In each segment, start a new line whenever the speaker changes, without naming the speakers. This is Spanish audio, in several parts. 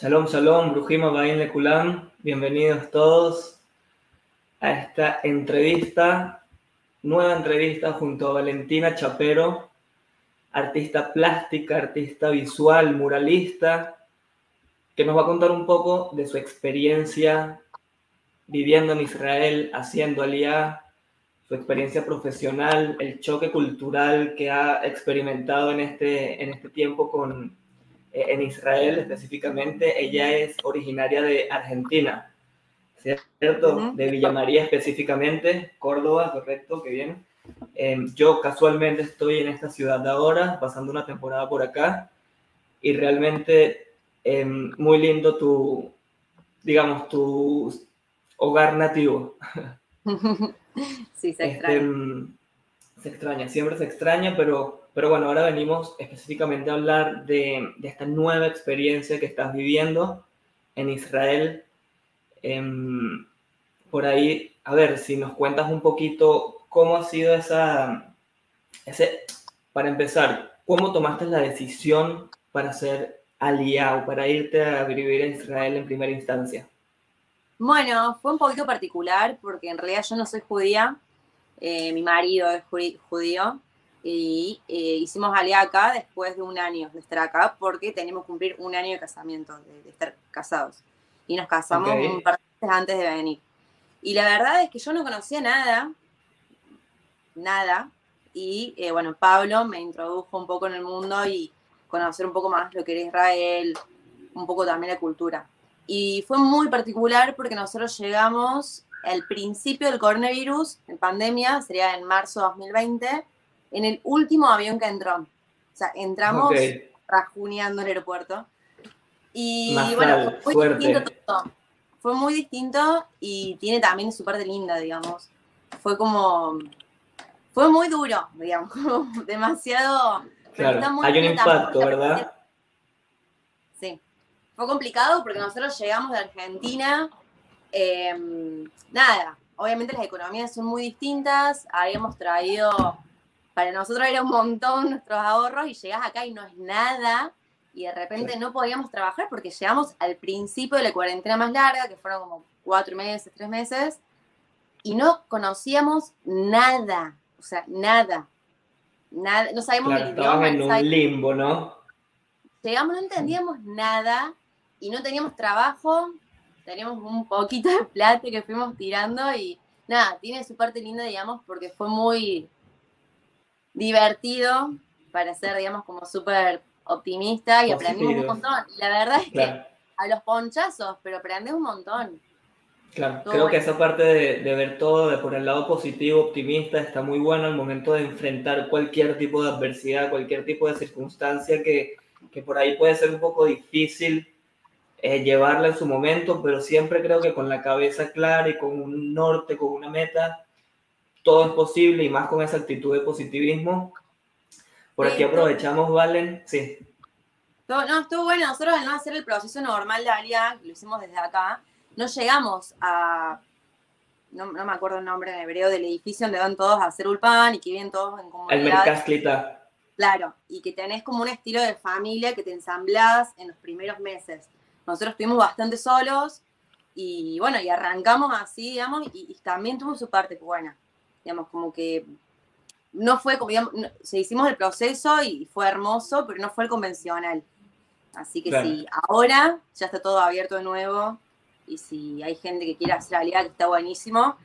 Shalom, shalom, Brujima Bain Lekulam. Bienvenidos todos a esta entrevista, nueva entrevista junto a Valentina Chapero, artista plástica, artista visual, muralista, que nos va a contar un poco de su experiencia viviendo en Israel, haciendo aliyah, su experiencia profesional, el choque cultural que ha experimentado en este, en este tiempo con, en Israel específicamente. Ella es originaria de Argentina, ¿cierto? De Villa María específicamente, Córdoba, correcto, qué bien. Em, yo casualmente estoy en esta ciudad de ahora, pasando una temporada por acá, y realmente em, muy lindo tu, digamos, tu hogar nativo.
Sí, se. Este,
se extraña, siempre se extraña, pero, pero bueno, ahora venimos específicamente a hablar de, de esta nueva experiencia que estás viviendo en Israel. Em, por ahí, a ver, si nos cuentas un poquito cómo ha sido esa, ese, para empezar, cómo tomaste la decisión para ser aliado, para irte a vivir en Israel en primera instancia.
Bueno, fue un poquito particular porque en realidad yo no soy judía, eh, mi marido es judío y eh, hicimos alía acá después de un año de estar acá porque teníamos que cumplir un año de casamiento, de, estar casados. Y nos casamos un par de meses antes de venir. Y la verdad es que yo no conocía nada, nada. Y eh, bueno, Pablo me introdujo un poco en el mundo y conocer un poco más lo que era Israel, un poco también la cultura. Y fue muy particular porque nosotros llegamos al principio del coronavirus, en pandemia, sería en marzo de 2020, en el último avión que entró. O sea, entramos rajuneando el aeropuerto. Y bueno, fue muy distinto todo. Fue muy distinto y tiene también su parte linda, digamos. Fue como. Fue muy duro, digamos, demasiado.
Claro, hay un impacto, ¿verdad?
Fue complicado porque nosotros llegamos de Argentina, em, nada, obviamente las economías son muy distintas, habíamos traído, para nosotros era un montón nuestros ahorros y llegás acá y no es nada y de repente no podíamos trabajar porque llegamos al principio de la cuarentena más larga, que fueron como cuatro meses, tres meses, y no conocíamos nada, o sea, nada. Nada, no sabíamos
el idioma. en un limbo, ¿no?
Llegamos, no entendíamos nada y no teníamos trabajo, teníamos un poquito de plata que fuimos tirando y nada, tiene su parte linda, digamos, porque fue muy divertido para ser, digamos, como súper optimista y aprendimos un montón. Y la verdad es que a los ponchazos, pero aprendí un montón.
Claro, creo que esa parte de, de, ver todo de por el lado positivo, optimista, está muy bueno al momento de enfrentar cualquier tipo de adversidad, cualquier tipo de circunstancia que, que por ahí puede ser un poco difícil eh, llevarla en su momento, pero siempre creo que con la cabeza clara y con un norte, con una meta, todo es posible y más con esa actitud de positivismo. Por aquí aprovechamos, Valen. Sí.
No, estuvo bueno. Nosotros al no hacer el proceso normal de ALIA, lo hicimos desde acá, no llegamos a, no, me acuerdo el nombre en hebreo, del edificio donde van todos a hacer ulpan y que viven todos en comunidad.
El Mercasclita.
Claro, y que tenés como un estilo de familia que te ensamblás en los primeros meses. Nosotros estuvimos bastante solos y bueno, y arrancamos así, digamos, y, también tuvo su parte buena. Digamos, como que no fue como, digamos, se hicimos el proceso y fue hermoso, pero no fue el convencional. Así que sí, ahora ya está todo abierto de nuevo y si hay gente que quiera hacer realidad, que está buenísimo,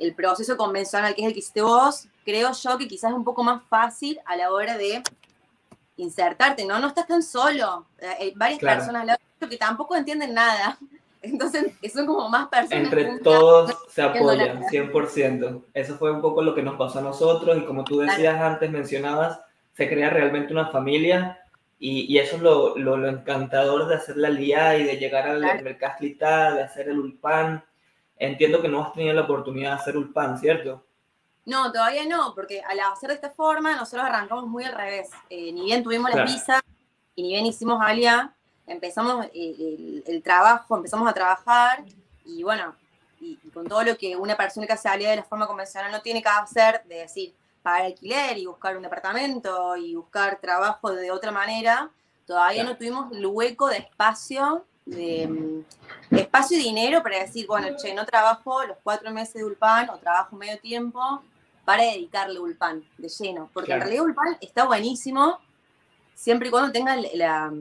el proceso convencional, que es el que hiciste vos, creo yo que quizás es un poco más fácil a la hora de insertarte, ¿no? No estás tan solo. Eh, hay varias personas que tampoco entienden nada. Entonces, son como más personas.
Entre todos se apoyan, 100%. Eso fue un poco lo que nos pasó a nosotros y como tú decías antes, mencionabas, se crea realmente una familia y, eso es lo, lo, encantador de hacer la LIA y de llegar al claro. de hacer el Ulpan. Entiendo que no has tenido la oportunidad de hacer Ulpan, ¿cierto?
No, todavía no, porque al hacer de esta forma, nosotros arrancamos muy al revés. Eh, ni bien tuvimos la visa y ni bien hicimos Alia, empezamos eh, el, trabajo, empezamos a trabajar y bueno, y, con todo lo que una persona que hace Alia de la forma convencional no tiene que hacer, de decir, pagar alquiler y buscar un departamento y buscar trabajo de otra manera, todavía no tuvimos el hueco de espacio mm, espacio y dinero para decir, bueno, che, no trabajo los cuatro meses de Ulpan o trabajo medio tiempo para dedicarle Ulpan de lleno. Porque en realidad Ulpan está buenísimo siempre y cuando tengan la,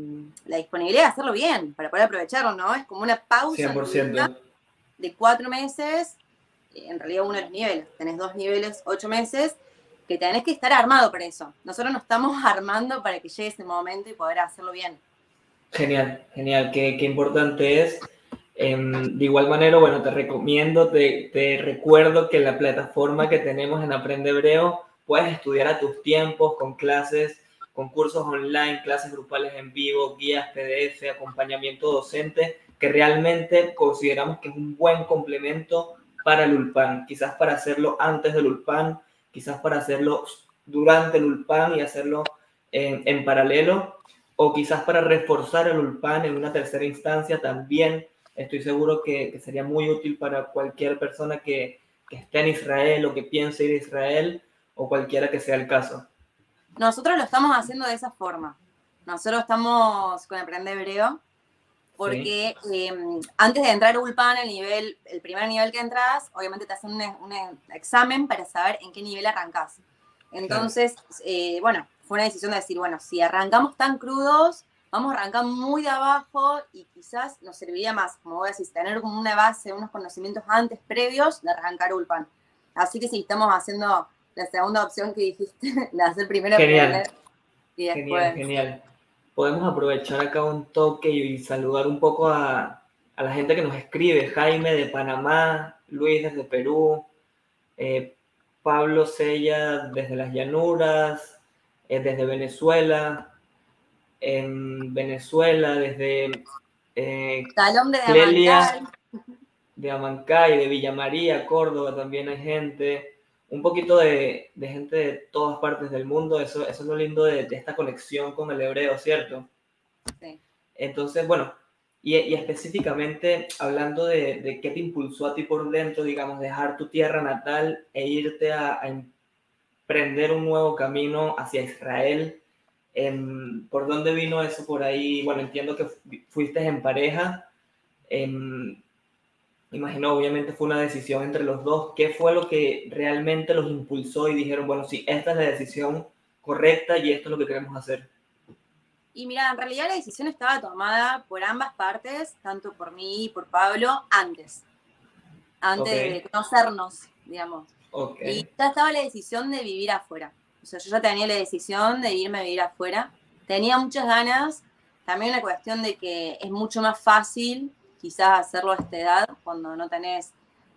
disponibilidad de hacerlo bien, para poder aprovecharlo, ¿no? Es como una pausa de cuatro meses, en realidad uno de los niveles, tenés dos niveles, ocho meses, que tenés que estar armado para eso. Nosotros nos estamos armando para que llegue ese momento y poder hacerlo bien.
Genial, genial, qué, qué importante es. Em, de igual manera, bueno, te recomiendo, te, te, recuerdo que la plataforma que tenemos en Aprende Hebreo puedes estudiar a tus tiempos con clases, con cursos online, clases grupales en vivo, guías PDF, acompañamiento docente, que realmente consideramos que es un buen complemento para el ULPAN, quizás para hacerlo antes del ULPAN, quizás para hacerlo durante el ULPAN y hacerlo en, en paralelo, o quizás para reforzar el ULPAN en una tercera instancia también. Estoy seguro que, que sería muy útil para cualquier persona que, que esté en Israel o que piense ir a Israel o cualquiera que sea el caso.
Nosotros lo estamos haciendo de esa forma. Nosotros estamos con Aprende Hebreo porque em, antes de entrar a Ulpan, el, nivel, el primer nivel que entras, obviamente te hacen un, examen para saber en qué nivel arrancas. Entonces, eh, bueno, fue una decisión de decir, bueno, si arrancamos tan crudos, vamos a arrancar muy de abajo y quizás nos serviría más, como voy a decir, tener como una base, unos conocimientos antes, previos, de arrancar Ulpan. Así que sí, estamos haciendo la segunda opción que dijiste, la hacer primero.
Genial. Y después... Genial, genial podemos aprovechar acá un toque y saludar un poco a, la gente que nos escribe. Jaime de Panamá, Luis desde Perú, eh, Pablo Sella desde las llanuras, eh, desde Venezuela, en Venezuela, desde
eh, de Clelia,
de Amancay, de Villa María, Córdoba también hay gente un poquito de, gente de todas partes del mundo, eso, eso es lo lindo de, esta conexión con el hebreo, ¿cierto? Sí. Entonces, bueno, y, específicamente hablando de, qué te impulsó a ti por dentro, digamos, dejar tu tierra natal e irte a, emprender un nuevo camino hacia Israel, ¿por dónde vino eso por ahí? Bueno, entiendo que fuiste en pareja. Em, imagino, obviamente fue una decisión entre los dos. ¿Qué fue lo que realmente los impulsó y dijeron, bueno, sí, esta es la decisión correcta y esto es lo que queremos hacer?
Y mira, en realidad la decisión estaba tomada por ambas partes, tanto por mí y por Pablo, antes. Antes de conocernos, digamos. Y ya estaba la decisión de vivir afuera. O sea, yo ya tenía la decisión de irme a vivir afuera. Tenía muchas ganas. También una cuestión de que es mucho más fácil quizás hacerlo a esta edad, cuando no tenés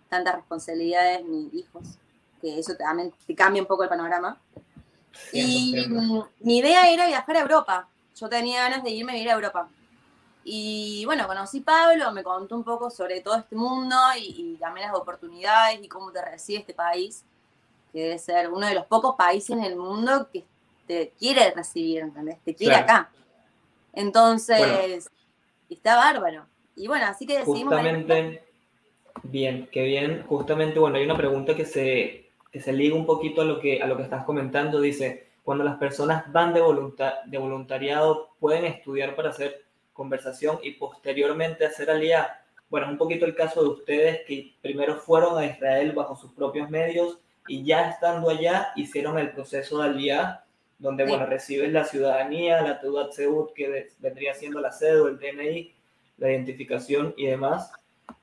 tantas responsabilidades ni hijos, que eso también te cambia un poco el panorama. Y mi idea era viajar a Europa. Yo tenía ganas de irme a ir a Europa. Y bueno, conocí a Pablo, me contó un poco sobre todo este mundo y, también las oportunidades y cómo te recibe este país, que debe ser uno de los pocos países en el mundo que te quiere recibir, ¿entendés? Te quiere acá. Entonces, está bárbaro. Y bueno, así que decidimos...
Justamente, bien, qué bien. Justamente, bueno, hay una pregunta que se, que se liga un poquito a lo que, a lo que estás comentando. Dice, cuando las personas van de, de voluntariado, pueden estudiar para hacer conversación y posteriormente hacer alía. Bueno, es un poquito el caso de ustedes que primero fueron a Israel bajo sus propios medios y ya estando allá hicieron el proceso de alía, donde, bueno, reciben la ciudadanía, la Teudat Seud, que vendría siendo la o el DNI, la identificación y demás.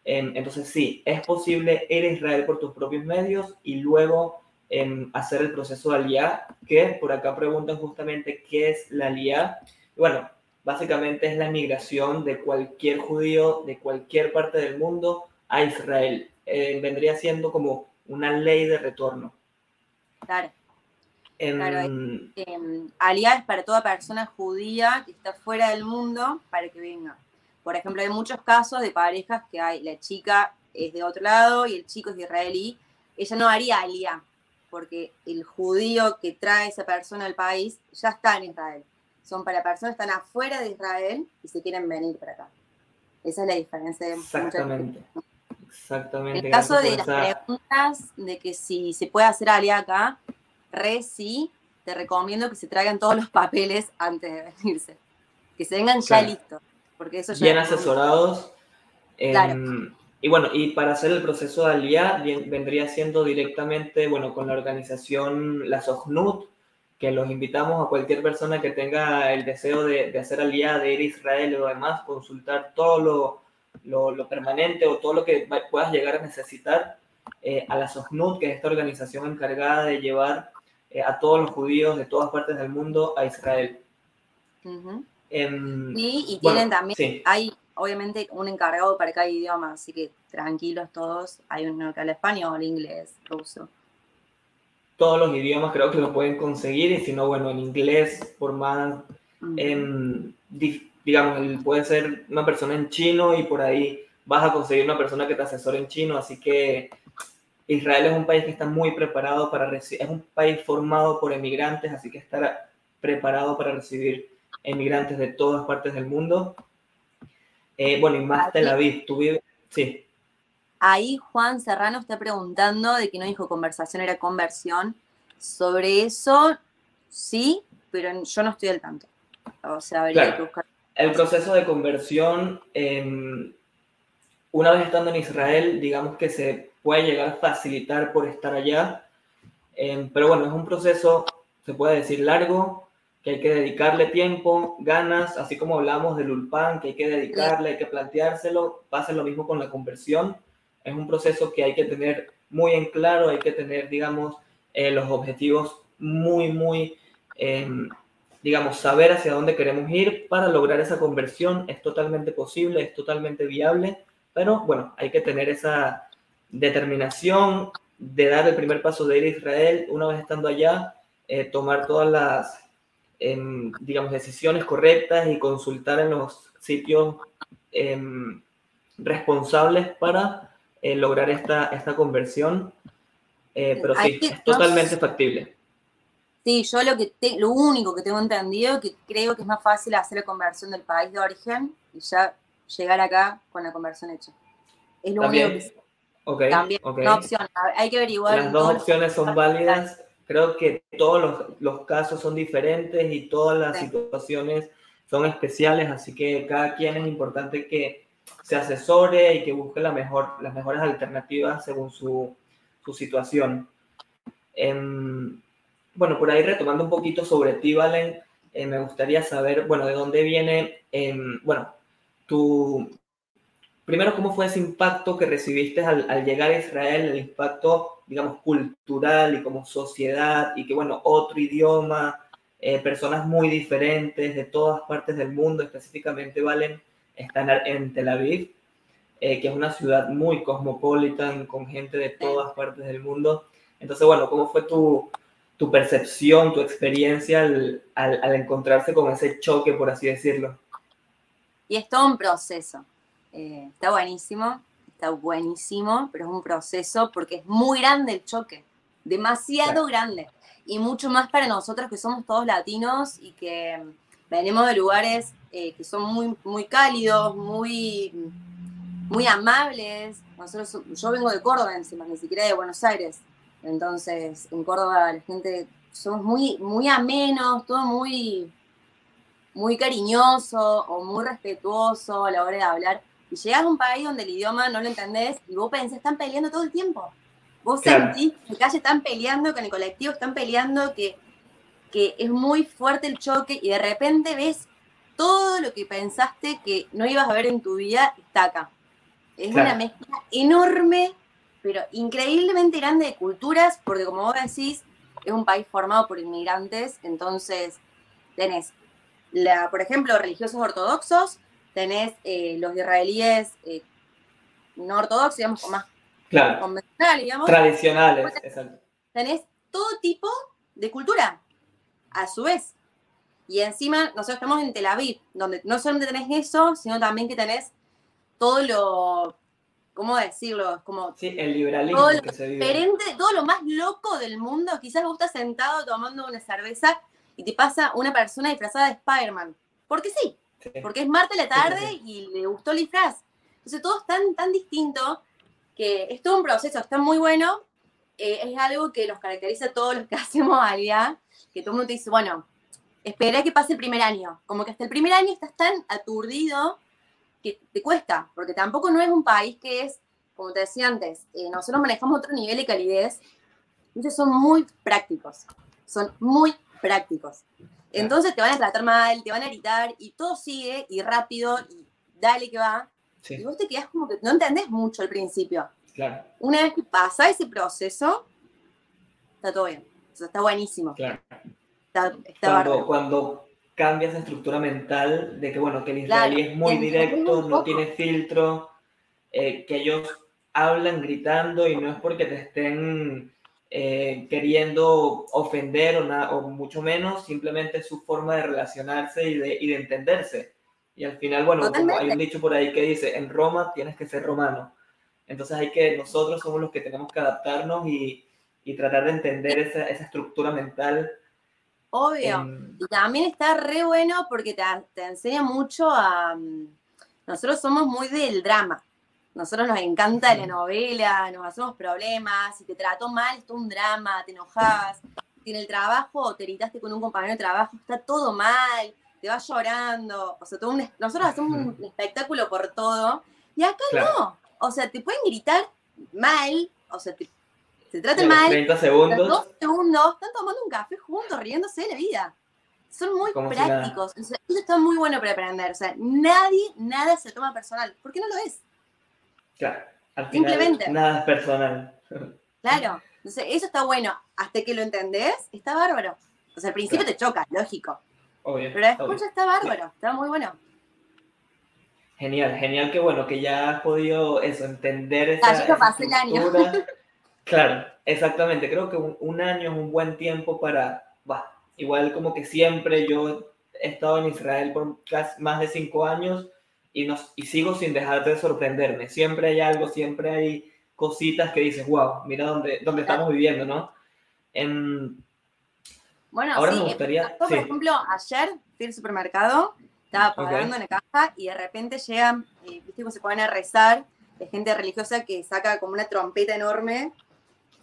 entonces sí, es posible ir a Israel por tus propios medios y luego em, hacer el proceso de aliyah, que por acá preguntan justamente qué es la aliyah. Bueno, básicamente es la migración de cualquier judío de cualquier parte del mundo a Israel. Eh, vendría siendo como una ley de retorno.
Claro. Em, claro, em, es para toda persona judía que está fuera del mundo para que venga. Por ejemplo, hay muchos casos de parejas que hay, la chica es de otro lado y el chico es de israelí. Ella no haría alía, porque el judío que trae esa persona al país ya está en Israel. Son para personas que están afuera de Israel y se quieren venir para acá. Esa es la diferencia. De
Exactamente. Exactamente.
En el caso de las preguntas de que si se puede hacer alía acá, re sí, te recomiendo que se traigan todos los papeles antes de venirse. Que se vengan ya listos porque eso
ya bien asesorados. Em, y bueno, y para hacer el proceso de alía vendría siendo directamente, bueno, con la organización, la SOGNUT, que los invitamos a cualquier persona que tenga el deseo de, de hacer alía, de ir a Israel o demás, consultar todo lo, lo, lo, permanente o todo lo que puedas llegar a necesitar eh, a la SOGNUT, que es esta organización encargada de llevar eh, a todos los judíos de todas partes del mundo a Israel.
Em, y tienen también, hay obviamente un encargado para cada idioma, así que tranquilos todos, hay uno que habla español, inglés, ruso.
Todos los idiomas creo que lo pueden conseguir y si no, bueno, en inglés, por más, digamos, puede ser una persona en chino y por ahí vas a conseguir una persona que te asesore en chino, así que Israel es un país que está muy preparado para recibir, es un país formado por emigrantes, así que estará preparado para recibir emigrantes de todas partes del mundo. Eh, bueno, y más Tel Aviv, tú vives, sí.
Ahí Juan Serrano está preguntando de que no dijo conversación, era conversión. Sobre eso, sí, pero yo no estoy al tanto. O sea, habría que buscar.
El proceso de conversión, em, una vez estando en Israel, digamos que se puede llegar a facilitar por estar allá. Em, pero bueno, es un proceso, se puede decir, largo, que hay que dedicarle tiempo, ganas, así como hablamos del Ulpan, que hay que dedicarle, hay que planteárselo, pasa lo mismo con la conversión. Es un proceso que hay que tener muy en claro, hay que tener, digamos, eh, los objetivos muy, muy, em, digamos, saber hacia dónde queremos ir para lograr esa conversión. Es totalmente posible, es totalmente viable, pero bueno, hay que tener esa determinación de dar el primer paso de ir a Israel, una vez estando allá, eh, tomar todas las digamos, decisiones correctas y consultar en los sitios em, responsables para eh, lograr esta, esta conversión. Eh, pero sí, es totalmente factible.
Sí, yo lo, que lo único que tengo entendido que creo que es más fácil hacer la conversión del país de origen y ya llegar acá con la conversión hecha. Es lo único que También una opción. Hay que averiguar.
Las dos opciones son válidas creo que todos los, casos son diferentes y todas las situaciones son especiales, así que cada quien es importante que se asesore y que busque la mejor, las mejores alternativas según su, situación. Em, bueno, por ahí retomando un poquito sobre ti, Valen, eh, me gustaría saber, bueno, de dónde viene, em, bueno, tu, primero, ¿cómo fue ese impacto que recibiste al, llegar a Israel, el impacto, digamos, cultural y como sociedad, y que, bueno, otro idioma, eh, personas muy diferentes de todas partes del mundo, específicamente Valen, están en Tel Aviv, eh, que es una ciudad muy cosmopolita, con gente de todas partes del mundo. Entonces, bueno, ¿cómo fue tu, tu percepción, tu experiencia al, al, al encontrarse con ese choque, por así decirlo?
Y es todo un proceso eh, está buenísimo, está buenísimo, pero es un proceso porque es muy grande el choque, demasiado grande. Y mucho más para nosotros que somos todos latinos y que venimos de lugares eh, que son muy, muy cálidos, muy, muy amables. Nosotros, yo vengo de Córdoba encima, ni siquiera de Buenos Aires. Entonces, en Córdoba la gente somos muy, muy amenos, todo muy, muy cariñoso o muy respetuoso a la hora de hablar. Y llegas a un país donde el idioma no lo entendés y vos pensás, están peleando todo el tiempo. Vos sentís que en calle están peleando, que en el colectivo están peleando, que, que es muy fuerte el choque y de repente ves todo lo que pensaste que no ibas a ver en tu vida está acá. Es una mezcla enorme, pero increíblemente grande de culturas, porque como vos decís, es un país formado por inmigrantes, entonces tenés, la, por ejemplo, religiosos ortodoxos, tenés eh, los israelíes eh, no ortodoxos, digamos, más convencionales, digamos.
Tradicionales,
exacto. Tenés todo tipo de cultura, a su vez. Y encima, nosotros estamos en Tel Aviv, donde no solamente tenés eso, sino también que tenés todo lo, ¿cómo decirlo? Como
sí, el liberalismo
que se vive. Diferente, todo lo más loco del mundo. Quizás vos estás sentado tomando una cerveza y te pasa una persona disfrazada de Spider-Man. Porque sí, porque es martes la tarde y le gustó el disfraz. Entonces todo es tan, tan distinto que es todo un proceso, está muy bueno. Eh, es algo que nos caracteriza a todos los que hacemos allá, que todo el mundo te dice, bueno, espera que pase el primer año. Como que hasta el primer año estás tan aturdido que te cuesta, porque tampoco no es un país que es, como te decía antes, eh, nosotros manejamos otro nivel de calidez, entonces son muy prácticos, son muy prácticos. Entonces te van a tratar mal, te van a gritar y todo sigue y rápido y dale que va. Y vos te quedás como que no entendés mucho al principio.
Claro.
Una vez que pasa ese proceso, está todo bien. O sea, está buenísimo.
Claro.
Está,
cuando, cuando cambia esa estructura mental de que, bueno, que el israelí es muy directo, no tiene filtro, eh, que ellos hablan gritando y no es porque te estén eh, queriendo ofender o, o mucho menos, simplemente es su forma de relacionarse y de, y de entenderse. Y al final, bueno, hay un dicho por ahí que dice, en Roma tienes que ser romano. Entonces hay que, nosotros somos los que tenemos que adaptarnos y, y tratar de entender esa, esa estructura mental.
Obvio. Y también está re bueno porque te, te, enseña mucho a... Mm, nosotros somos muy del drama. Nosotros nos encanta la novela, nos hacemos problemas, si te trató mal, es un drama, te enojas. Si en el trabajo te irritaste con un compañero de trabajo, está todo mal, te vas llorando. O sea, todo nosotros hacemos un espectáculo por todo. Y acá no. O sea, te pueden gritar mal, o sea, te, se tratan mal.
30 segundos.
Dos segundos, están tomando un café juntos, riéndose de la vida. Son muy prácticos. eso está muy bueno para aprender. O sea, nadie, nada se toma personal. ¿Por qué no lo es?
Claro. Al final, Simplemente. Nada es personal.
Claro. Entonces, eso está bueno. Hasta que lo entendés, está bárbaro. O sea, al principio te choca, lógico.
Obvio,
Pero después ya está bárbaro. Está muy bueno.
Genial, genial que bueno, que ya has podido eso, entender esa,
ah, yo pasé el año.
Claro, exactamente. Creo que un, año es un buen tiempo para, igual como que siempre yo he estado en Israel por casi más de cinco años y, nos, y sigo sin dejar de sorprenderme. Siempre hay algo, siempre hay cositas que dices, wow, mira dónde, dónde estamos viviendo, ¿no? En,
bueno, ahora me gustaría... por ejemplo, ayer fui al supermercado estaba pagando en la caja y de repente llegan, eh, viste cómo se ponen a rezar, de gente religiosa que saca como una trompeta enorme.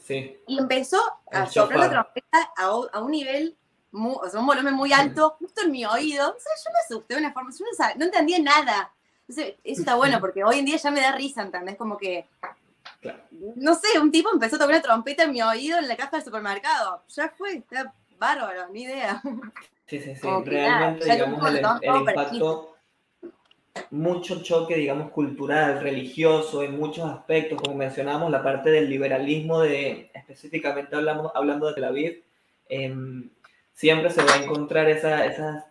Sí.
Y empezó a soplar la trompeta a, un nivel, o sea, un volumen muy alto, justo en mi oído. O sea, yo me asusté de una forma, yo no, no entendía nada. Entonces, eso está bueno porque hoy en día ya me da risa, ¿entendés? Como que No sé, un tipo empezó a tocar una trompeta en mi oído en la caja del supermercado. Ya fue, está bárbaro, ni idea.
Sí, sí, sí. Realmente, digamos, el, impacto, mucho choque, digamos, cultural, religioso, en muchos aspectos, como mencionamos, la parte del liberalismo, de, específicamente hablamos, hablando de Tel Aviv, em, siempre se va a encontrar esa, esas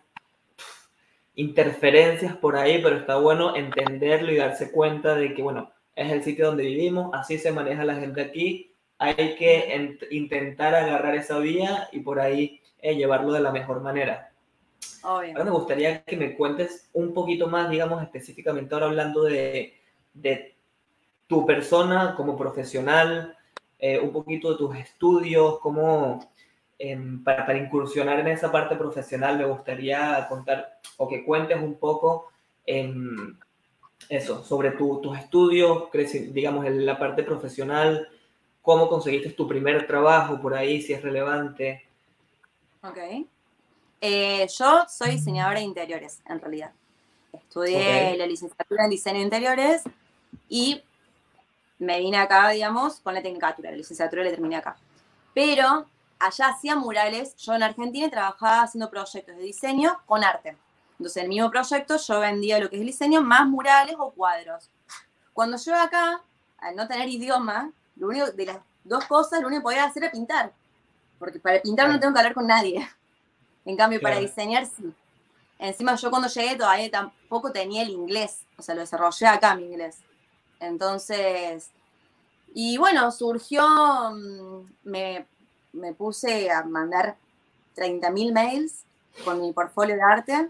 interferencias por ahí, pero está bueno entenderlo y darse cuenta de que, bueno, es el sitio donde vivimos, así se maneja la gente aquí, hay que intentar agarrar esa vía y por ahí eh, llevarlo de la mejor manera. Ahora me gustaría que me cuentes un poquito más, digamos, específicamente ahora hablando de, de tu persona como profesional, eh, un poquito de tus estudios, cómo, em, para, para, incursionar en esa parte profesional, me gustaría contar o que cuentes un poco em, eso, sobre tus estudios, digamos, en la parte profesional, cómo conseguiste tu primer trabajo por ahí, si es relevante.
Ok. Eh, yo soy diseñadora de interiores, en realidad. Estudié la licenciatura en diseño de interiores y me vine acá, digamos, con la tecnicatura. La licenciatura la terminé acá. Pero allá hacía murales. Yo en Argentina trabajaba haciendo proyectos de diseño con arte. Entonces, en el mismo proyecto yo vendía lo que es el diseño, más murales o cuadros. Cuando yo acá, al no tener idioma, lo único de las dos cosas, lo único que podía hacer era pintar porque para pintar no tengo que hablar con nadie. En cambio, para diseñar sí. Encima yo cuando llegué todavía tampoco tenía el inglés, o sea, lo desarrollé acá mi inglés. Entonces, y bueno, surgió, mm, me, me puse a mandar 30.000 mails con mi portfolio de arte,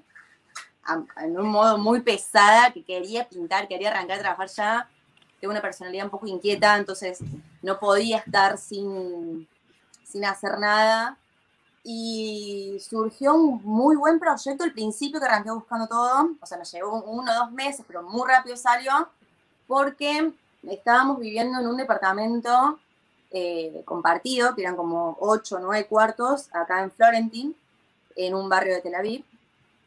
en un modo muy pesada, que quería pintar, quería arrancar a trabajar ya. Tengo una personalidad un poco inquieta, entonces no podía estar sin, sin hacer nada. Y surgió un muy buen proyecto al principio que arranqué buscando todo. O sea, nos llevó uno o dos meses, pero muy rápido salió porque estábamos viviendo en un departamento eh, compartido, que eran como ocho o nueve cuartos, acá en Florentín, en un barrio de Tel Aviv.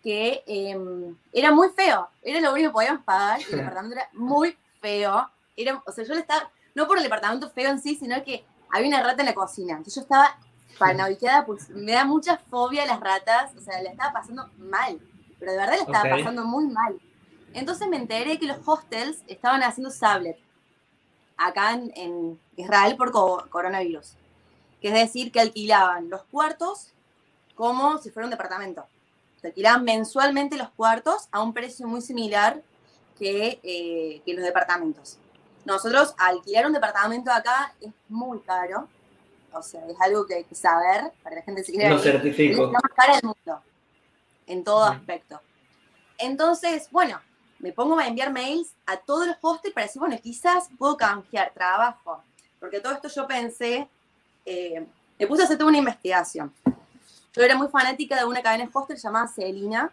que em, era muy feo. Era lo único que podíamos pagar y el departamento era muy feo. Era, o sea, yo le estaba, no por el departamento feo en sí, sino que había una rata en la cocina. Entonces yo estaba paranoiqueada, pues me da mucha fobia a las ratas, o sea, le estaba pasando mal, pero de verdad le estaba pasando muy mal. Entonces me enteré que los hostels estaban haciendo sablet acá en, Israel por coronavirus. Que es decir, que alquilaban los cuartos como si fuera un departamento. Se alquilaban mensualmente los cuartos a un precio muy similar que, eh, que los departamentos. Nosotros alquilar un departamento acá es muy caro. O sea, es algo que hay que saber para la gente que se quiere.
Lo certifico.
Es la más cara del mundo. En todo aspecto. Entonces, bueno, me pongo a enviar mails a todos los hostels para decir, bueno, quizás puedo canjear trabajo. Porque todo esto yo pensé, eh, me puse a hacer toda una investigación. Yo era muy fanática de una cadena de hostel llamada Celina.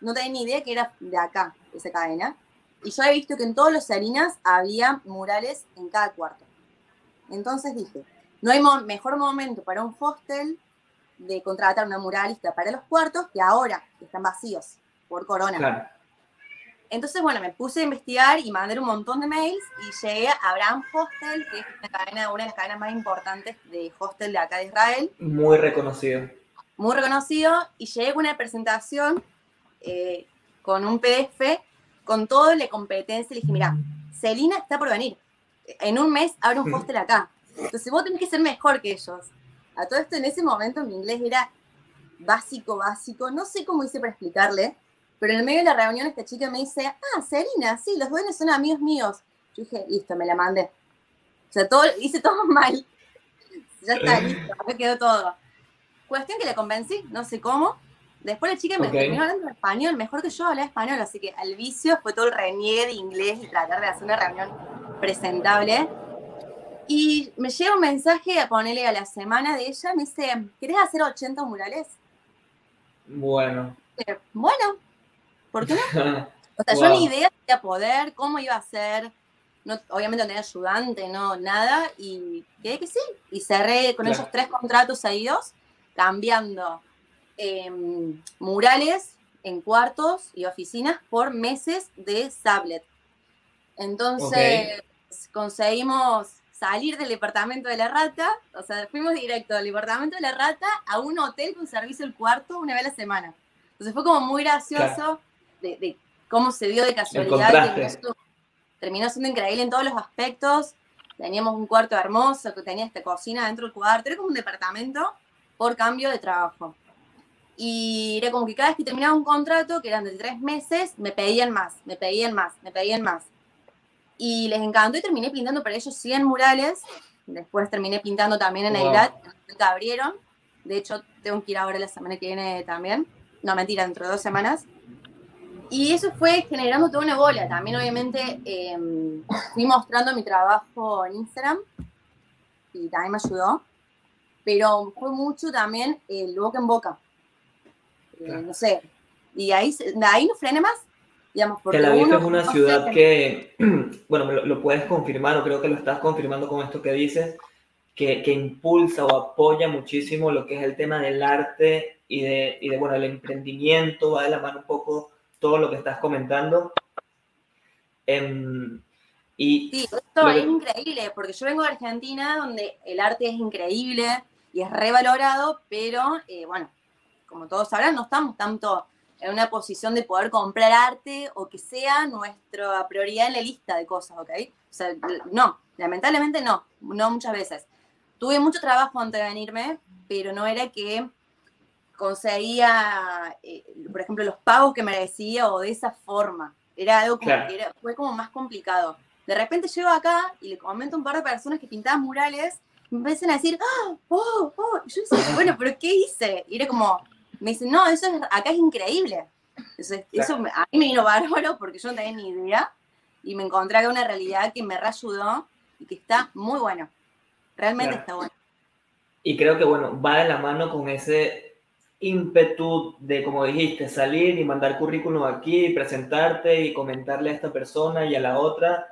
No tenía ni idea que era de acá, esa cadena. Y yo he visto que en todos los Salinas había murales en cada cuarto. Entonces dije, no hay mejor momento para un hostel de contratar una muralista para los cuartos que ahora, que están vacíos por corona. Entonces, bueno, me puse a investigar y mandé un montón de mails y llegué a Abraham Hostel, que es una, cadena, una de las cadenas más importantes de hostel de acá de Israel.
Muy reconocido.
Muy reconocido. Y llegué con una presentación eh, con un PDF con todo la competencia. Le dije, mira, Celina está por venir. En un mes abre un hostel acá. Entonces vos tenés que ser mejor que ellos. A todo esto en ese momento mi inglés era básico, básico. No sé cómo hice para explicarle, pero en el medio de la reunión esta chica me dice, ah, Celina, sí, los dueños son amigos míos. Yo dije, listo, me la mandé. O sea, todo, hice todo mal. Ya está, listo, me quedó todo. Cuestión que le convencí, no sé cómo. Después la chica me terminó hablando español, mejor que yo hablaba español, así que al vicio fue todo el reniegue de inglés y tratar de hacer una reunión presentable. Y me llega un mensaje a ponerle a la semana de ella, me dice, ¿querés hacer 80 murales?
Bueno.
Bueno, ¿por qué no? O sea, yo ni idea de poder, cómo iba a ser, no, obviamente no tenía ayudante, no, nada, y quedé que sí. Y cerré con esos tres contratos seguidos, cambiando Em, murales en cuartos y oficinas por meses de Sablet. Entonces conseguimos salir del departamento de la rata, o sea, fuimos directo del departamento de la rata a un hotel con servicio el cuarto una vez a la semana. Entonces fue como muy gracioso de, cómo se dio de casualidad. terminó siendo increíble en todos los aspectos. Teníamos un cuarto hermoso que tenía esta cocina dentro del cuarto. Era como un departamento por cambio de trabajo. Y era como que cada vez que terminaba un contrato, que eran de tres meses, me pedían más, me pedían más, me pedían más. Y les encantó y terminé pintando para ellos 100 murales. Después terminé pintando también en wow. Eilat, que abrieron. De hecho, tengo que ir ahora la semana que viene también. No, mentira, dentro de dos semanas. Y eso fue generando toda una bola. También, obviamente, eh, fui mostrando mi trabajo en Instagram y también me ayudó. Pero fue mucho también el boca en boca eh, no sé, y ahí, ahí no frene más. Digamos,
porque Tel Aviv es una ciudad que, bueno, lo, puedes confirmar, o creo que lo estás confirmando con esto que dices, que, que, impulsa o apoya muchísimo lo que es el tema del arte y de, y de, bueno, el emprendimiento, va de la mano un poco todo lo que estás comentando.
Y sí, esto es increíble, porque yo vengo de Argentina, donde el arte es increíble y es revalorado, pero eh, bueno, como todos sabrán, no estamos tanto en una posición de poder comprar arte o que sea nuestra prioridad en la lista de cosas, ¿ok? O sea, no, lamentablemente no, no muchas veces. Tuve mucho trabajo antes de venirme, pero no era que conseguía, eh, por ejemplo, los pagos que merecía o de esa forma. Era algo como que fue como más complicado. De repente llego acá y le comento a un par de personas que pintaban murales y me empiezan a decir, ¡Ah! ¡Oh! ¡Oh! Y yo decía, bueno, pero ¿qué hice? Y era como, me dicen, no, eso es, acá es increíble. Eso, eso a mí me vino bárbaro porque yo no tenía ni idea y me encontré acá una realidad que me reayudó y que está muy bueno. Realmente está bueno.
Y creo que, bueno, va de la mano con ese ímpetu de, como dijiste, salir y mandar currículum aquí, presentarte y comentarle a esta persona y a la otra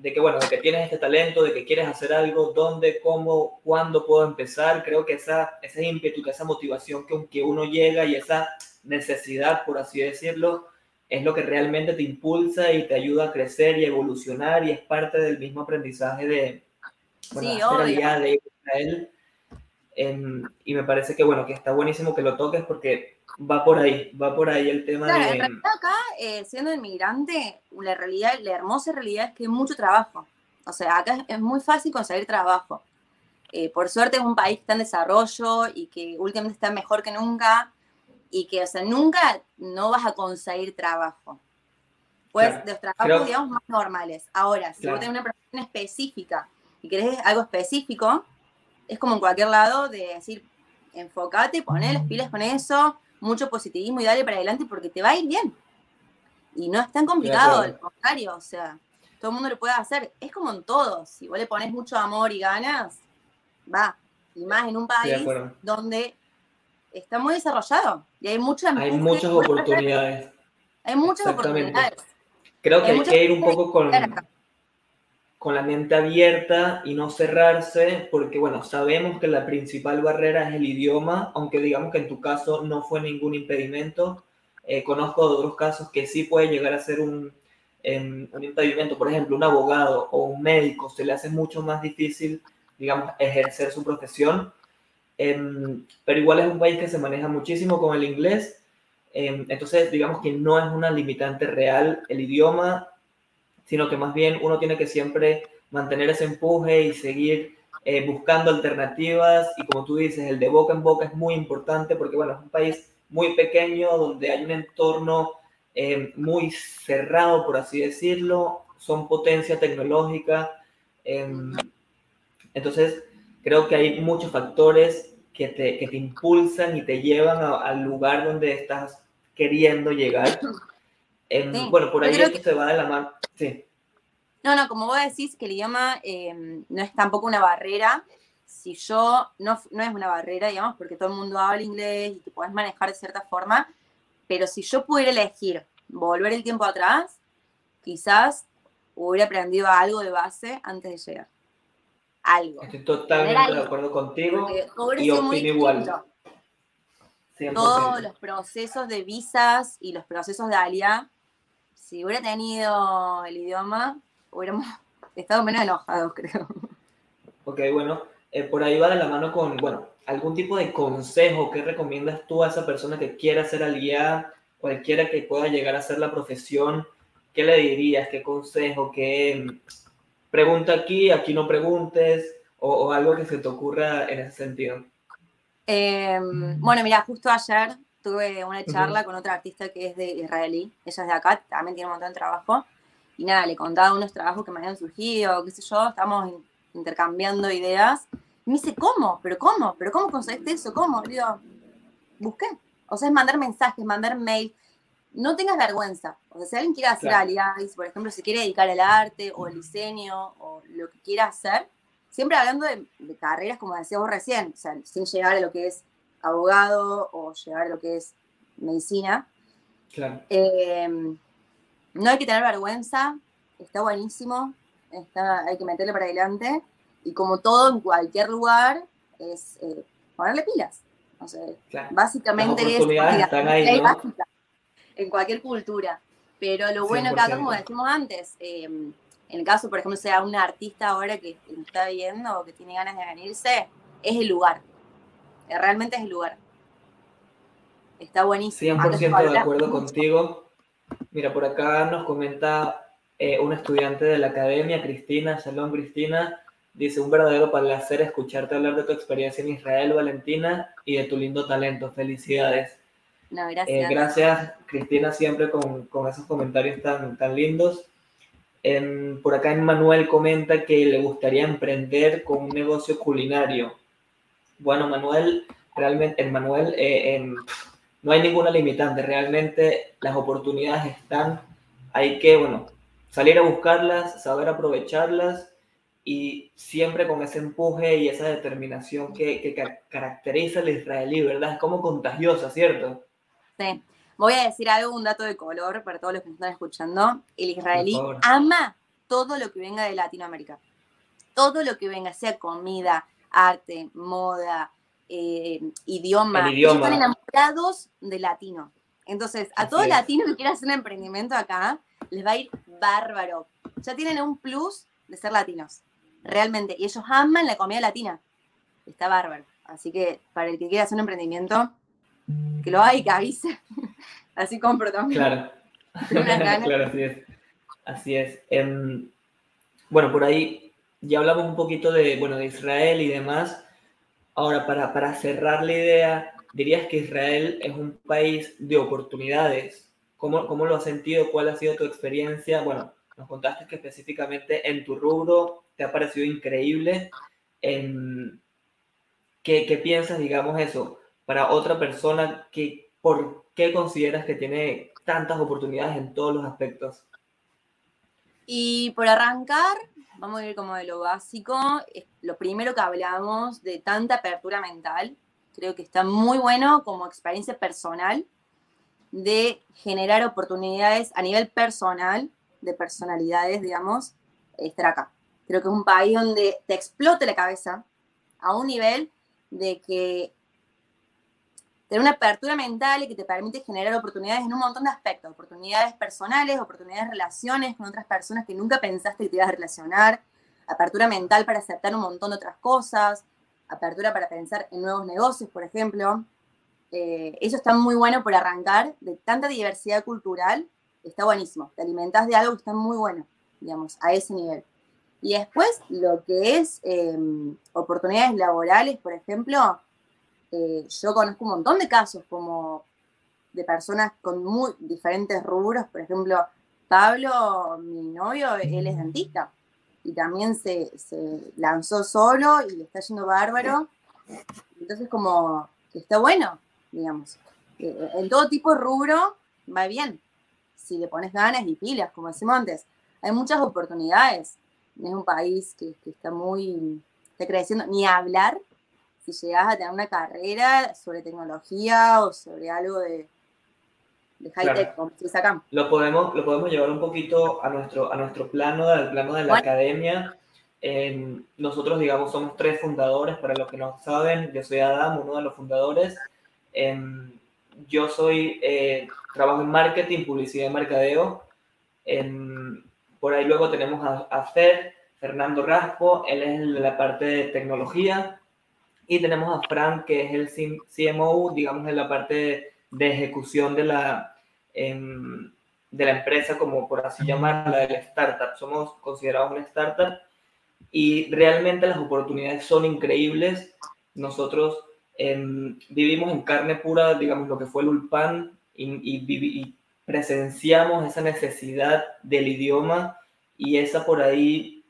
de que, bueno, de que tienes este talento, de que quieres hacer algo, dónde, cómo, cuándo puedo empezar. Creo que esa, ese ímpetu, esa motivación que, que uno llega y esa necesidad, por así decirlo, es lo que realmente te impulsa y te ayuda a crecer y evolucionar y es parte del mismo aprendizaje de, bueno, sí, de Israel. Em, y me parece que, bueno, que está buenísimo que lo toques porque va por ahí, va por ahí el tema
de...
En
realidad acá, eh, siendo inmigrante, la realidad, la hermosa realidad es que hay mucho trabajo. O sea, acá es muy fácil conseguir trabajo. Eh, por suerte es un país que está en desarrollo y que últimamente está mejor que nunca y que, o sea, nunca no vas a conseguir trabajo. Pues de los trabajos, digamos, más normales. Ahora, si vos tenés una profesión específica y querés algo específico, es como en cualquier lado de decir, enfócate, poné las pilas con eso, mucho positivismo y dale para adelante porque te va a ir bien. Y no es tan complicado, al contrario, o sea, todo el mundo lo puede hacer. Es como en todo, si vos le pones mucho amor y ganas, va. Y más en un país donde está muy desarrollado y hay muchas
Hay muchas oportunidades.
Hay muchas oportunidades.
Creo que hay, que ir un poco con, con la mente abierta y no cerrarse, porque bueno, sabemos que la principal barrera es el idioma, aunque digamos que en tu caso no fue ningún impedimento. Eh, conozco otros casos que sí puede llegar a ser un, em, un impedimento, por ejemplo, un abogado o un médico, se le hace mucho más difícil, digamos, ejercer su profesión. Em, pero igual es un país que se maneja muchísimo con el inglés, em, entonces digamos que no es una limitante real el idioma, sino que más bien uno tiene que siempre mantener ese empuje y seguir eh, buscando alternativas y como tú dices, el de boca en boca es muy importante porque bueno, es un país muy pequeño donde hay un entorno em, muy cerrado, por así decirlo, son potencia tecnológica, entonces creo que hay muchos factores que te, que te impulsan y te llevan al lugar donde estás queriendo llegar. Bueno, por ahí esto se va de la mano. Sí.
No, no, como vos decís que el idioma em, no es tampoco una barrera. Si yo, no, no es una barrera, digamos, porque todo el mundo habla inglés y te puedes manejar de cierta forma, pero si yo pudiera elegir volver el tiempo atrás, quizás hubiera aprendido algo de base antes de llegar algo.
Estoy totalmente de acuerdo contigo y opino igual.
Todos los procesos de visas y los procesos de ALIA, si hubiera tenido el idioma, hubiéramos estado menos enojados, creo.
Ok, bueno, eh, por ahí va de la mano con, bueno, algún tipo de consejo que recomiendas tú a esa persona que quiera ser ALIA, cualquiera que pueda llegar a hacer la profesión, ¿qué le dirías? ¿Qué consejo? ¿Qué, pregunta aquí, aquí no preguntes, o, algo que se te ocurra en ese sentido.
Em, bueno, mira, justo ayer tuve una charla con otra artista que es de israelí, ella es de acá, también tiene un montón de trabajo, y nada, le contaba unos trabajos que me habían surgido, qué sé yo, estamos intercambiando ideas, y me dice, ¿cómo? ¿Pero cómo? ¿Pero cómo conseguiste eso? ¿Cómo? Le digo, busqué. O sea, es mandar mensajes, mandar mail, no tengas vergüenza. O sea, si alguien quiere hacer claro. por ejemplo, se quiere dedicar al arte o al diseño o lo que quiera hacer, siempre hablando de, carreras, como decías vos recién, o sea, sin llegar a lo que es abogado o llegar a lo que es medicina.
Claro.
Em, no hay que tener vergüenza, está buenísimo, está, hay que meterle para adelante. Y como todo en cualquier lugar, es eh, ponerle pilas. O sea, básicamente es.
Están ahí, ¿no?
en cualquier cultura. Pero lo bueno acá, como decimos antes, em, en el caso, por ejemplo, sea un artista ahora que, está viendo o que tiene ganas de venirse, es el lugar. Eh, realmente es el lugar. Está buenísimo.
100% de acuerdo contigo. Mira, por acá nos comenta eh, un estudiante de la academia, Cristina, Shalom Cristina, dice, un verdadero placer escucharte hablar de tu experiencia en Israel, Valentina, y de tu lindo talento. Felicidades.
No, gracias.
Eh, gracias, Cristina, siempre con, con, esos comentarios tan, tan lindos. por acá Manuel comenta que le gustaría emprender con un negocio culinario. Bueno, Manuel, realmente, en Manuel, eh, no hay ninguna limitante, realmente las oportunidades están, hay que, bueno, salir a buscarlas, saber aprovecharlas y siempre con ese empuje y esa determinación que, que caracteriza al israelí, ¿verdad? Es como contagiosa, ¿cierto?
Voy a decir algo, un dato de color para todos los que me están escuchando. El israelí ama todo lo que venga de Latinoamérica. Todo lo que venga, sea comida, arte, moda, eh, idioma. están enamorados de latino. Entonces, a todo latino que quiera hacer un emprendimiento acá, les va a ir bárbaro. Ya tienen un plus de ser latinos, realmente. Y ellos aman la comida latina. Está bárbaro. Así que para el que quiera hacer un emprendimiento, que lo haga y que avise. Así compro también.
Claro. claro, así es. Así es. Em, bueno, por ahí ya hablamos un poquito de, bueno, de Israel y demás. Ahora, para, para cerrar la idea, dirías que Israel es un país de oportunidades. ¿Cómo, ¿Cómo lo has sentido? ¿Cuál ha sido tu experiencia? Bueno, nos contaste que específicamente en tu rubro te ha parecido increíble. En, ¿qué, ¿Qué piensas, digamos, eso? Para otra persona, que, ¿por qué consideras que tiene tantas oportunidades en todos los aspectos?
Y por arrancar, vamos a ir como de lo básico. Lo primero que hablamos de tanta apertura mental, creo que está muy bueno como experiencia personal de generar oportunidades a nivel personal, de personalidades, digamos, estar acá. Creo que es un país donde te explote la cabeza a un nivel de que tener una apertura mental y que te permite generar oportunidades en un montón de aspectos, oportunidades personales, oportunidades de relaciones con otras personas que nunca pensaste que te ibas a relacionar, apertura mental para aceptar un montón de otras cosas, apertura para pensar en nuevos negocios, por ejemplo. Eh, eso está muy bueno por arrancar, de tanta diversidad cultural, está buenísimo. Te alimentas de algo que está muy bueno, digamos, a ese nivel. Y después, lo que es em, oportunidades laborales, por ejemplo, eh, yo conozco un montón de casos como de personas con muy diferentes rubros. Por ejemplo, Pablo, mi novio, él es dentista y también se, lanzó solo y le está yendo bárbaro. Entonces, como está bueno, digamos. Eh, en todo tipo de rubro va bien. Si le pones ganas y pilas, como decimos antes. Hay muchas oportunidades. Es un país que, que está muy, está creciendo. Ni hablar si llegas a tener una carrera sobre tecnología o sobre algo de, de como se acá.
Lo podemos, lo podemos llevar un poquito a nuestro, a nuestro plano, al plano de la academia. nosotros, digamos, somos tres fundadores, para los que no saben, yo soy Adam, uno de los fundadores. yo soy, eh, trabajo en marketing, publicidad y mercadeo. por ahí luego tenemos a, a Fer, Fernando Raspo, él es la parte de tecnología. Y tenemos a Frank, que es el CMO, digamos, en la parte de, ejecución de la, em, de la empresa, como por así llamarla, de la startup. Somos considerados una startup y realmente las oportunidades son increíbles. Nosotros em, vivimos en carne pura, digamos, lo que fue el Ulpan y, y presenciamos esa necesidad del idioma y esa por ahí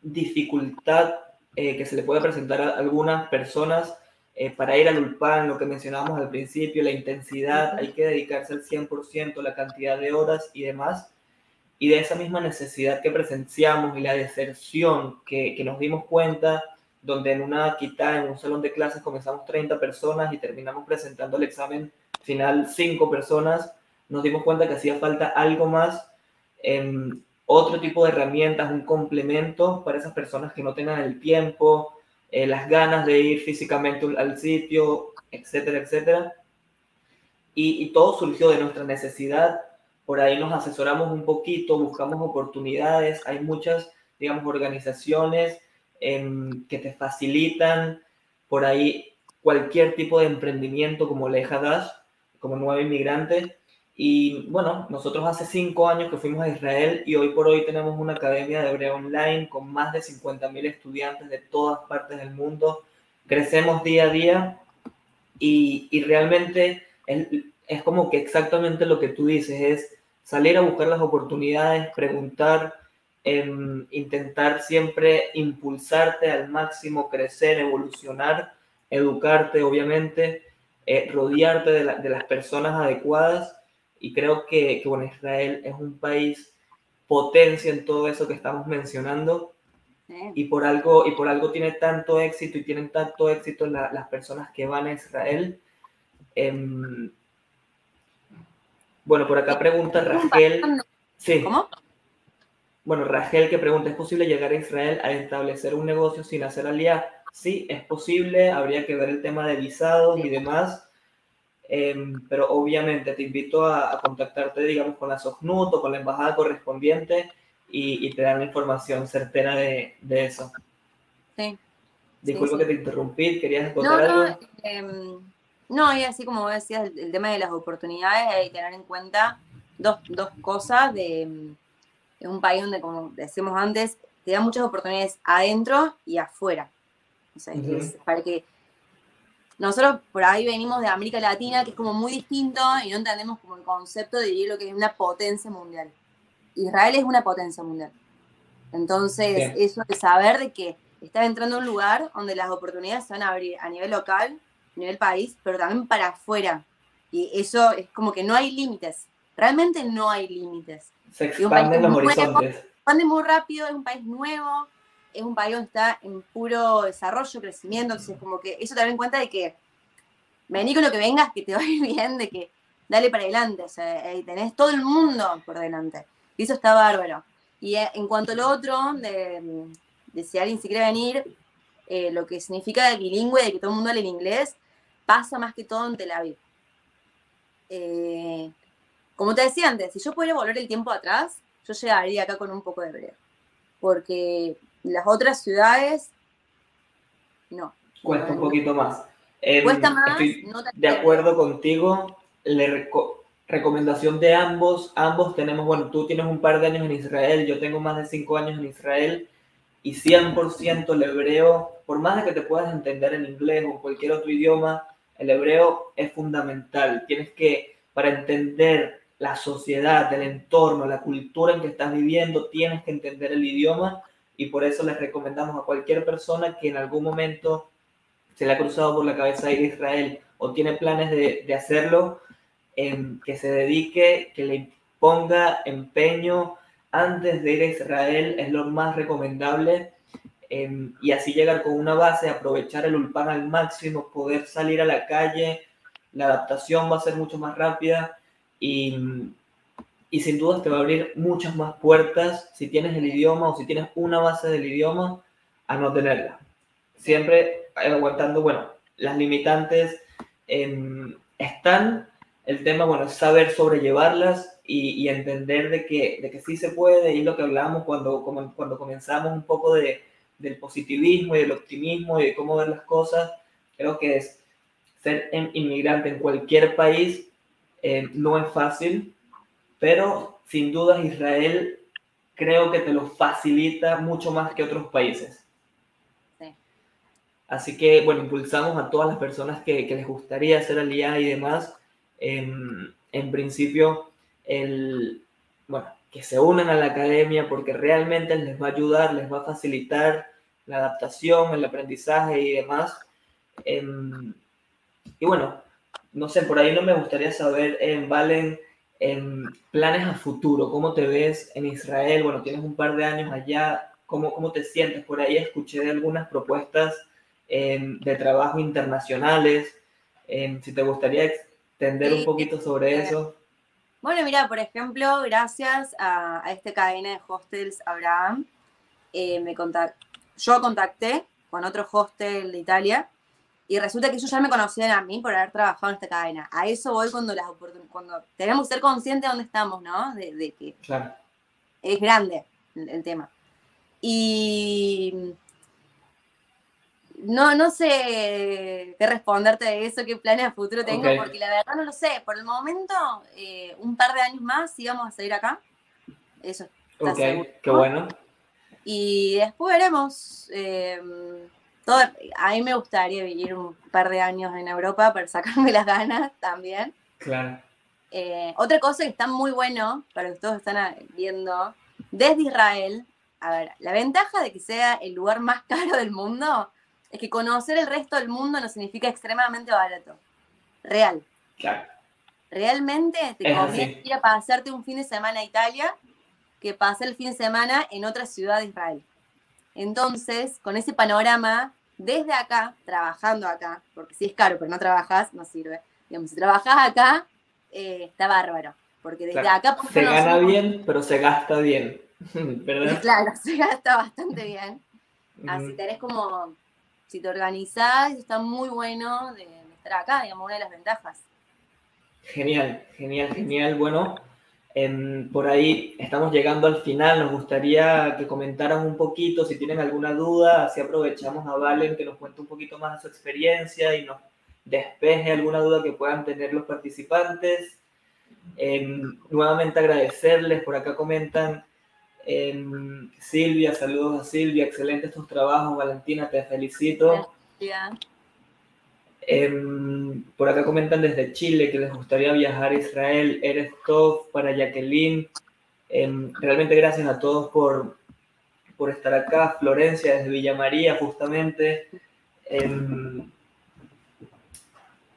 dificultad eh, que se le puede presentar a algunas personas eh, para ir al ULPAN, lo que mencionábamos al principio, la intensidad, hay que dedicarse al 100%, la cantidad de horas y demás. Y de esa misma necesidad que presenciamos y la deserción que, que nos dimos cuenta, donde en una quita, en un salón de clases, comenzamos 30 personas y terminamos presentando el examen final 5 personas, nos dimos cuenta que hacía falta algo más. en otro tipo de herramientas, un complemento para esas personas que no tengan el tiempo, eh, las ganas de ir físicamente al sitio, etcétera, etcétera. Y, todo surgió de nuestra necesidad. Por ahí nos asesoramos un poquito, buscamos oportunidades. Hay muchas, digamos, organizaciones em, que te facilitan por ahí cualquier tipo de emprendimiento como Leja Dash, como nuevo inmigrante. Y bueno, nosotros hace cinco años que fuimos a Israel y hoy por hoy tenemos una academia de hebreo online con más de 50.000 estudiantes de todas partes del mundo. Crecemos día a día y, y realmente es, es, como que exactamente lo que tú dices, es salir a buscar las oportunidades, preguntar, eh, intentar siempre impulsarte al máximo, crecer, evolucionar, educarte, obviamente, eh, rodearte de las personas adecuadas y creo que, que, bueno, Israel es un país potencia en todo eso que estamos mencionando y, por algo, y por algo tiene tanto éxito y tienen tanto éxito las personas que van a Israel. Em, bueno, por acá pregunta Raquel.
Sí. ¿Cómo?
bueno, Rachel que pregunta, ¿es posible llegar a Israel a establecer un negocio sin hacer alía? Sí, es posible, habría que ver el tema de visados y demás, em, pero obviamente te invito a, contactarte, digamos, con la SOCNUT o con la embajada correspondiente y, te dan la información certera de, eso.
Sí.
Disculpa que te interrumpí, ¿querías contar
no,
algo?
Em, no, y así como decías, el, tema de las oportunidades, hay que tener en cuenta dos, dos cosas de, de un país donde, como decimos antes, te da muchas oportunidades adentro y afuera. O sea, para que nosotros por ahí venimos de América Latina, que es como muy distinto y no entendemos como el concepto de lo que es una potencia mundial. Israel es una potencia mundial. Entonces, eso de saber de que estás entrando a un lugar donde las oportunidades se van a abrir a nivel local, a nivel país, pero también para afuera. Y eso es como que no hay límites. Realmente no hay límites.
Se expanden los horizontes. Se
expande muy rápido, es un país nuevo, es un país donde está en puro desarrollo, crecimiento, entonces como que eso te da en cuenta de que vení con lo que vengas, que te va a ir bien, de que dale para adelante, o sea, tenés todo el mundo por delante. Y eso está bárbaro. Y eh, en cuanto a lo otro, de, si alguien se quiere venir, eh, lo que significa de bilingüe, de que todo el mundo hable en inglés, pasa más que todo en Tel Aviv. Eh, como te decía antes, si yo pudiera volver el tiempo atrás, yo llegaría acá con un poco de hebreo. Porque las otras ciudades, no.
Cuesta un poquito más.
Em, Cuesta más.
de acuerdo contigo. Le recomendación de ambos. Ambos tenemos, bueno, tú tienes un par de años en Israel, yo tengo más de cinco años en Israel y 100% el hebreo, por más de que te puedas entender en inglés o cualquier otro idioma, el hebreo es fundamental. Tienes que, para entender la sociedad, el entorno, la cultura en que estás viviendo, tienes que entender el idioma y por eso les recomendamos a cualquier persona que en algún momento se le ha cruzado por la cabeza ir a Israel o tiene planes de, hacerlo, em, que se dedique, que le ponga empeño antes de ir a Israel, es lo más recomendable. Em, y así llegar con una base, aprovechar el Ulpan al máximo, poder salir a la calle, la adaptación va a ser mucho más rápida y sin duda te va a abrir muchas más puertas si tienes el idioma o si tienes una base del idioma a no tenerla. Siempre aguantando, bueno, las limitantes em, están, el tema, bueno, es saber sobrellevarlas y, y, entender de que, de que sí se puede, y lo que hablábamos cuando, cuando comenzamos un poco de, del positivismo y del optimismo y de cómo ver las cosas, creo que es ser inmigrante en cualquier país eh, no es fácil, pero sin duda Israel creo que te lo facilita mucho más que otros países. Así que, bueno, impulsamos a todas las personas que, les gustaría hacer alía y demás. en principio, el, bueno, que se unan a la academia porque realmente les va a ayudar, les va a facilitar la adaptación, el aprendizaje y demás. Em, y bueno, no sé, por ahí no me gustaría saber, en Valen, en planes a futuro, ¿cómo te ves en Israel? Bueno, tienes un par de años allá, ¿cómo, cómo te sientes? Por ahí escuché de algunas propuestas em, de trabajo internacionales, em, si te gustaría extender un poquito sobre eso.
Bueno, mira, por ejemplo, gracias a, a esta cadena de hostels Abraham, eh, me yo contacté con otro hostel de Italia y resulta que ellos ya me conocían a mí por haber trabajado en esta cadena. A eso voy cuando las cuando tenemos que ser conscientes de dónde estamos, ¿no? De, que es grande el, tema. Y no, no sé qué responderte de eso, qué planes a futuro tengo, porque la verdad no lo sé. Por el momento, eh, un par de años más, sí vamos a salir acá. Eso.
ok, qué bueno.
Y después veremos. Eh, a mí me gustaría vivir un par de años en Europa para sacarme las ganas también.
Claro.
Eh, otra cosa que está muy bueno, para que todos están viendo, desde Israel, a ver, la ventaja de que sea el lugar más caro del mundo es que conocer el resto del mundo no significa extremadamente barato. Real.
Claro.
Realmente te conviene ir a pasarte un fin de semana a Italia que pasar el fin de semana en otra ciudad de Israel. Entonces, con ese panorama, desde acá, trabajando acá, porque si es caro pero no trabajas, no sirve. Digamos, si trabajas acá, eh, está bárbaro. Porque desde acá...
Se gana bien, pero se gasta bien. ¿verdad?
Claro, se gasta bastante bien. Así tenés como, si te organizás, está muy bueno de, estar acá, digamos, una de las ventajas.
Genial, genial, genial. Bueno, por ahí estamos llegando al final. Nos gustaría que comentaran un poquito si tienen alguna duda. Así aprovechamos a Valen que nos cuente un poquito más de su experiencia y nos despeje alguna duda que puedan tener los participantes. Em, nuevamente agradecerles. Por acá comentan Em, Silvia, saludos a Silvia, excelentes tus trabajos, Valentina, te felicito. Em, por acá comentan desde Chile que les gustaría viajar a Israel, eres top para Jacqueline. Em, realmente gracias a todos por, por estar acá. Florencia desde Villa María, justamente.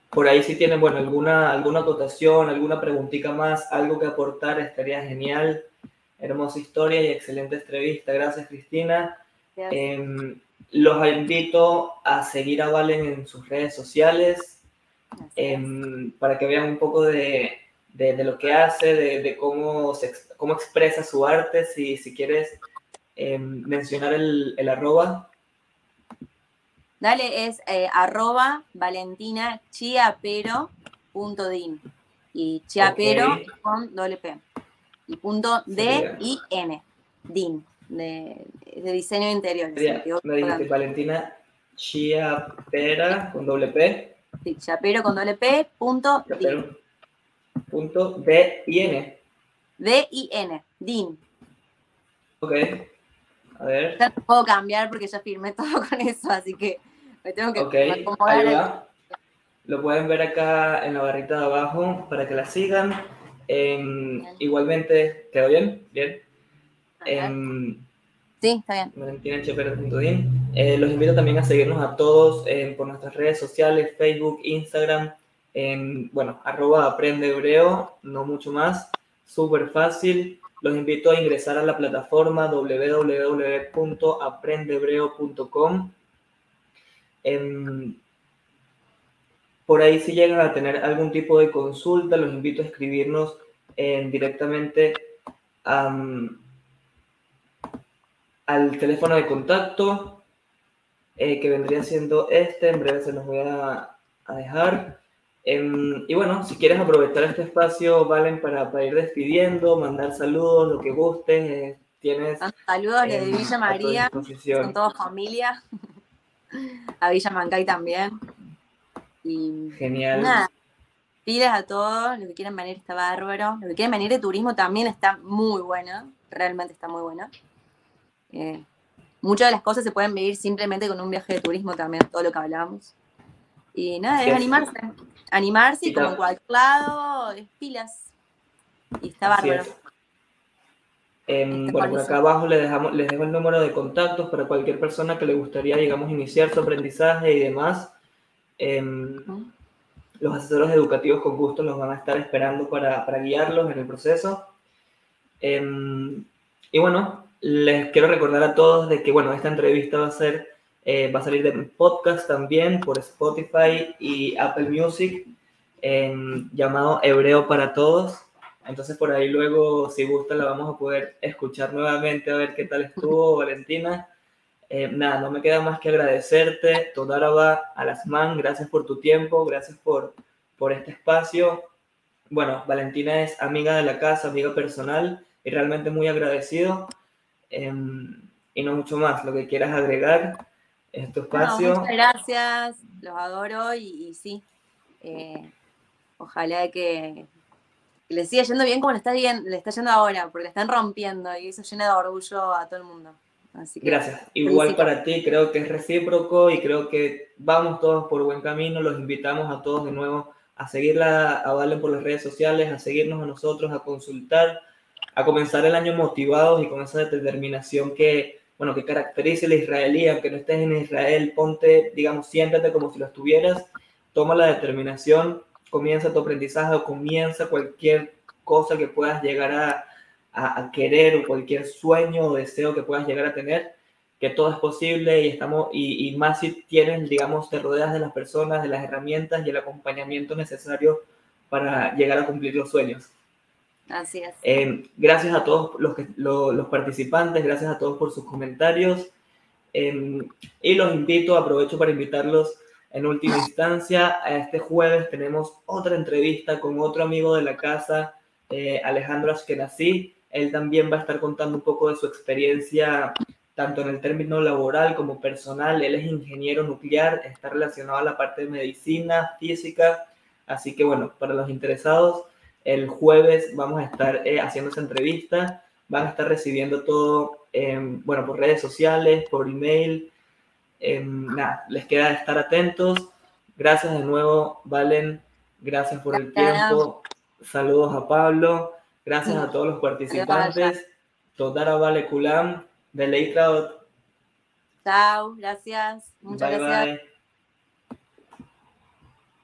por ahí si tienen, bueno, alguna, alguna acotación, alguna preguntita más, algo que aportar, estaría genial. Hermosa historia y excelente entrevista. Gracias, Cristina. Em, los invito a seguir a Valen en sus redes sociales em, para que vean un poco de, de, lo que hace, de, de, cómo, se, cómo expresa su arte. Si, si quieres em, mencionar el, el, arroba.
Dale, es eh, arroba valentina chiapero.din y chiapero con doble P y punto D I N, DIN, de, de diseño interior.
me dijiste Valentina Chiapera con doble P.
Sí, Chiapero con doble P, punto
DIN. Punto D I N.
D I N, DIN.
Ok. A ver.
Ya puedo cambiar porque ya firmé todo con eso, así que me tengo que
okay. Ahí va. Lo pueden ver acá en la barrita de abajo para que la sigan. Em, igualmente, ¿quedó bien? Bien.
Em, sí, está bien.
Valentina eh, los invito también a seguirnos a todos por nuestras redes sociales, Facebook, Instagram, en, bueno, arroba aprende hebreo, no mucho más, súper fácil. Los invito a ingresar a la plataforma www.aprendehebreo.com. Por ahí si llegan a tener algún tipo de consulta, los invito a escribirnos directamente al teléfono de contacto, eh, que vendría siendo este, en breve se los voy a, dejar. Em, y bueno, si quieres aprovechar este espacio, Valen, para, para ir despidiendo, mandar saludos, lo que gustes, eh, tienes...
Saludos desde Villa María, son todos familia, a Villa Mancay también. Y
Genial.
Nada, a todos, los que quieren venir está bárbaro, los que quieren venir de turismo también está muy bueno, realmente está muy bueno. Eh, muchas de las cosas se pueden vivir simplemente con un viaje de turismo también, todo lo que hablamos. Y nada, es animarse, animarse y como en cualquier lado, es pilas. Y está bárbaro.
Em, bueno, por acá abajo les, dejamos, les dejo el número de contactos para cualquier persona que le gustaría, digamos, iniciar su aprendizaje y demás. Em, los asesores educativos con gusto los van a estar esperando para, para guiarlos en el proceso. Em, y bueno, les quiero recordar a todos de que, bueno, esta entrevista va a ser, eh, va a salir de podcast también por Spotify y Apple Music, llamado Hebreo para Todos. Entonces por ahí luego, si gusta, la vamos a poder escuchar nuevamente a ver qué tal estuvo, Valentina. Eh, nada, no me queda más que agradecerte, Todaraba Alasman, gracias por tu tiempo, gracias por, por este espacio. Bueno, Valentina es amiga de la casa, amiga personal y realmente muy agradecido. Em, y no mucho más, lo que quieras agregar en tu espacio.
muchas gracias, los adoro y, sí, eh, ojalá que, que, le siga yendo bien como le está, bien, le está yendo ahora, porque le están rompiendo y eso llena de orgullo a todo el mundo.
Gracias. Igual para ti, creo que es recíproco y creo que vamos todos por buen camino. Los invitamos a todos de nuevo a seguirla a Valen por las redes sociales, a seguirnos a nosotros, a consultar, a comenzar el año motivados y con esa determinación que, bueno, que caracteriza el israelí, aunque no estés en Israel, ponte, digamos, siéntate como si lo estuvieras, toma la determinación, comienza tu aprendizaje o comienza cualquier cosa que puedas llegar a, querer o cualquier sueño o deseo que puedas llegar a tener, que todo es posible y estamos, y, y, más si tienes, digamos, te rodeas de las personas, de las herramientas y el acompañamiento necesario para llegar a cumplir los sueños.
Así es.
Eh, gracias a todos los, que, los participantes, gracias a todos por sus comentarios. Eh, y los invito, aprovecho para invitarlos en última instancia. A este jueves tenemos otra entrevista con otro amigo de la casa, eh, Alejandro Ashkenazi. Él también va a estar contando un poco de su experiencia, tanto en el término laboral como personal. Él es ingeniero nuclear, está relacionado a la parte de medicina, física. Así que bueno, para los interesados, el jueves vamos a estar eh, haciendo esa entrevista. Van a estar recibiendo todo, bueno, por redes sociales, por email. nada, les queda estar atentos. Gracias de nuevo, Valen. Gracias por el tiempo. Saludos a Pablo. Gracias a todos los participantes. Todara Vale Kulam de Leitraut.
Chao, gracias. Muchas gracias.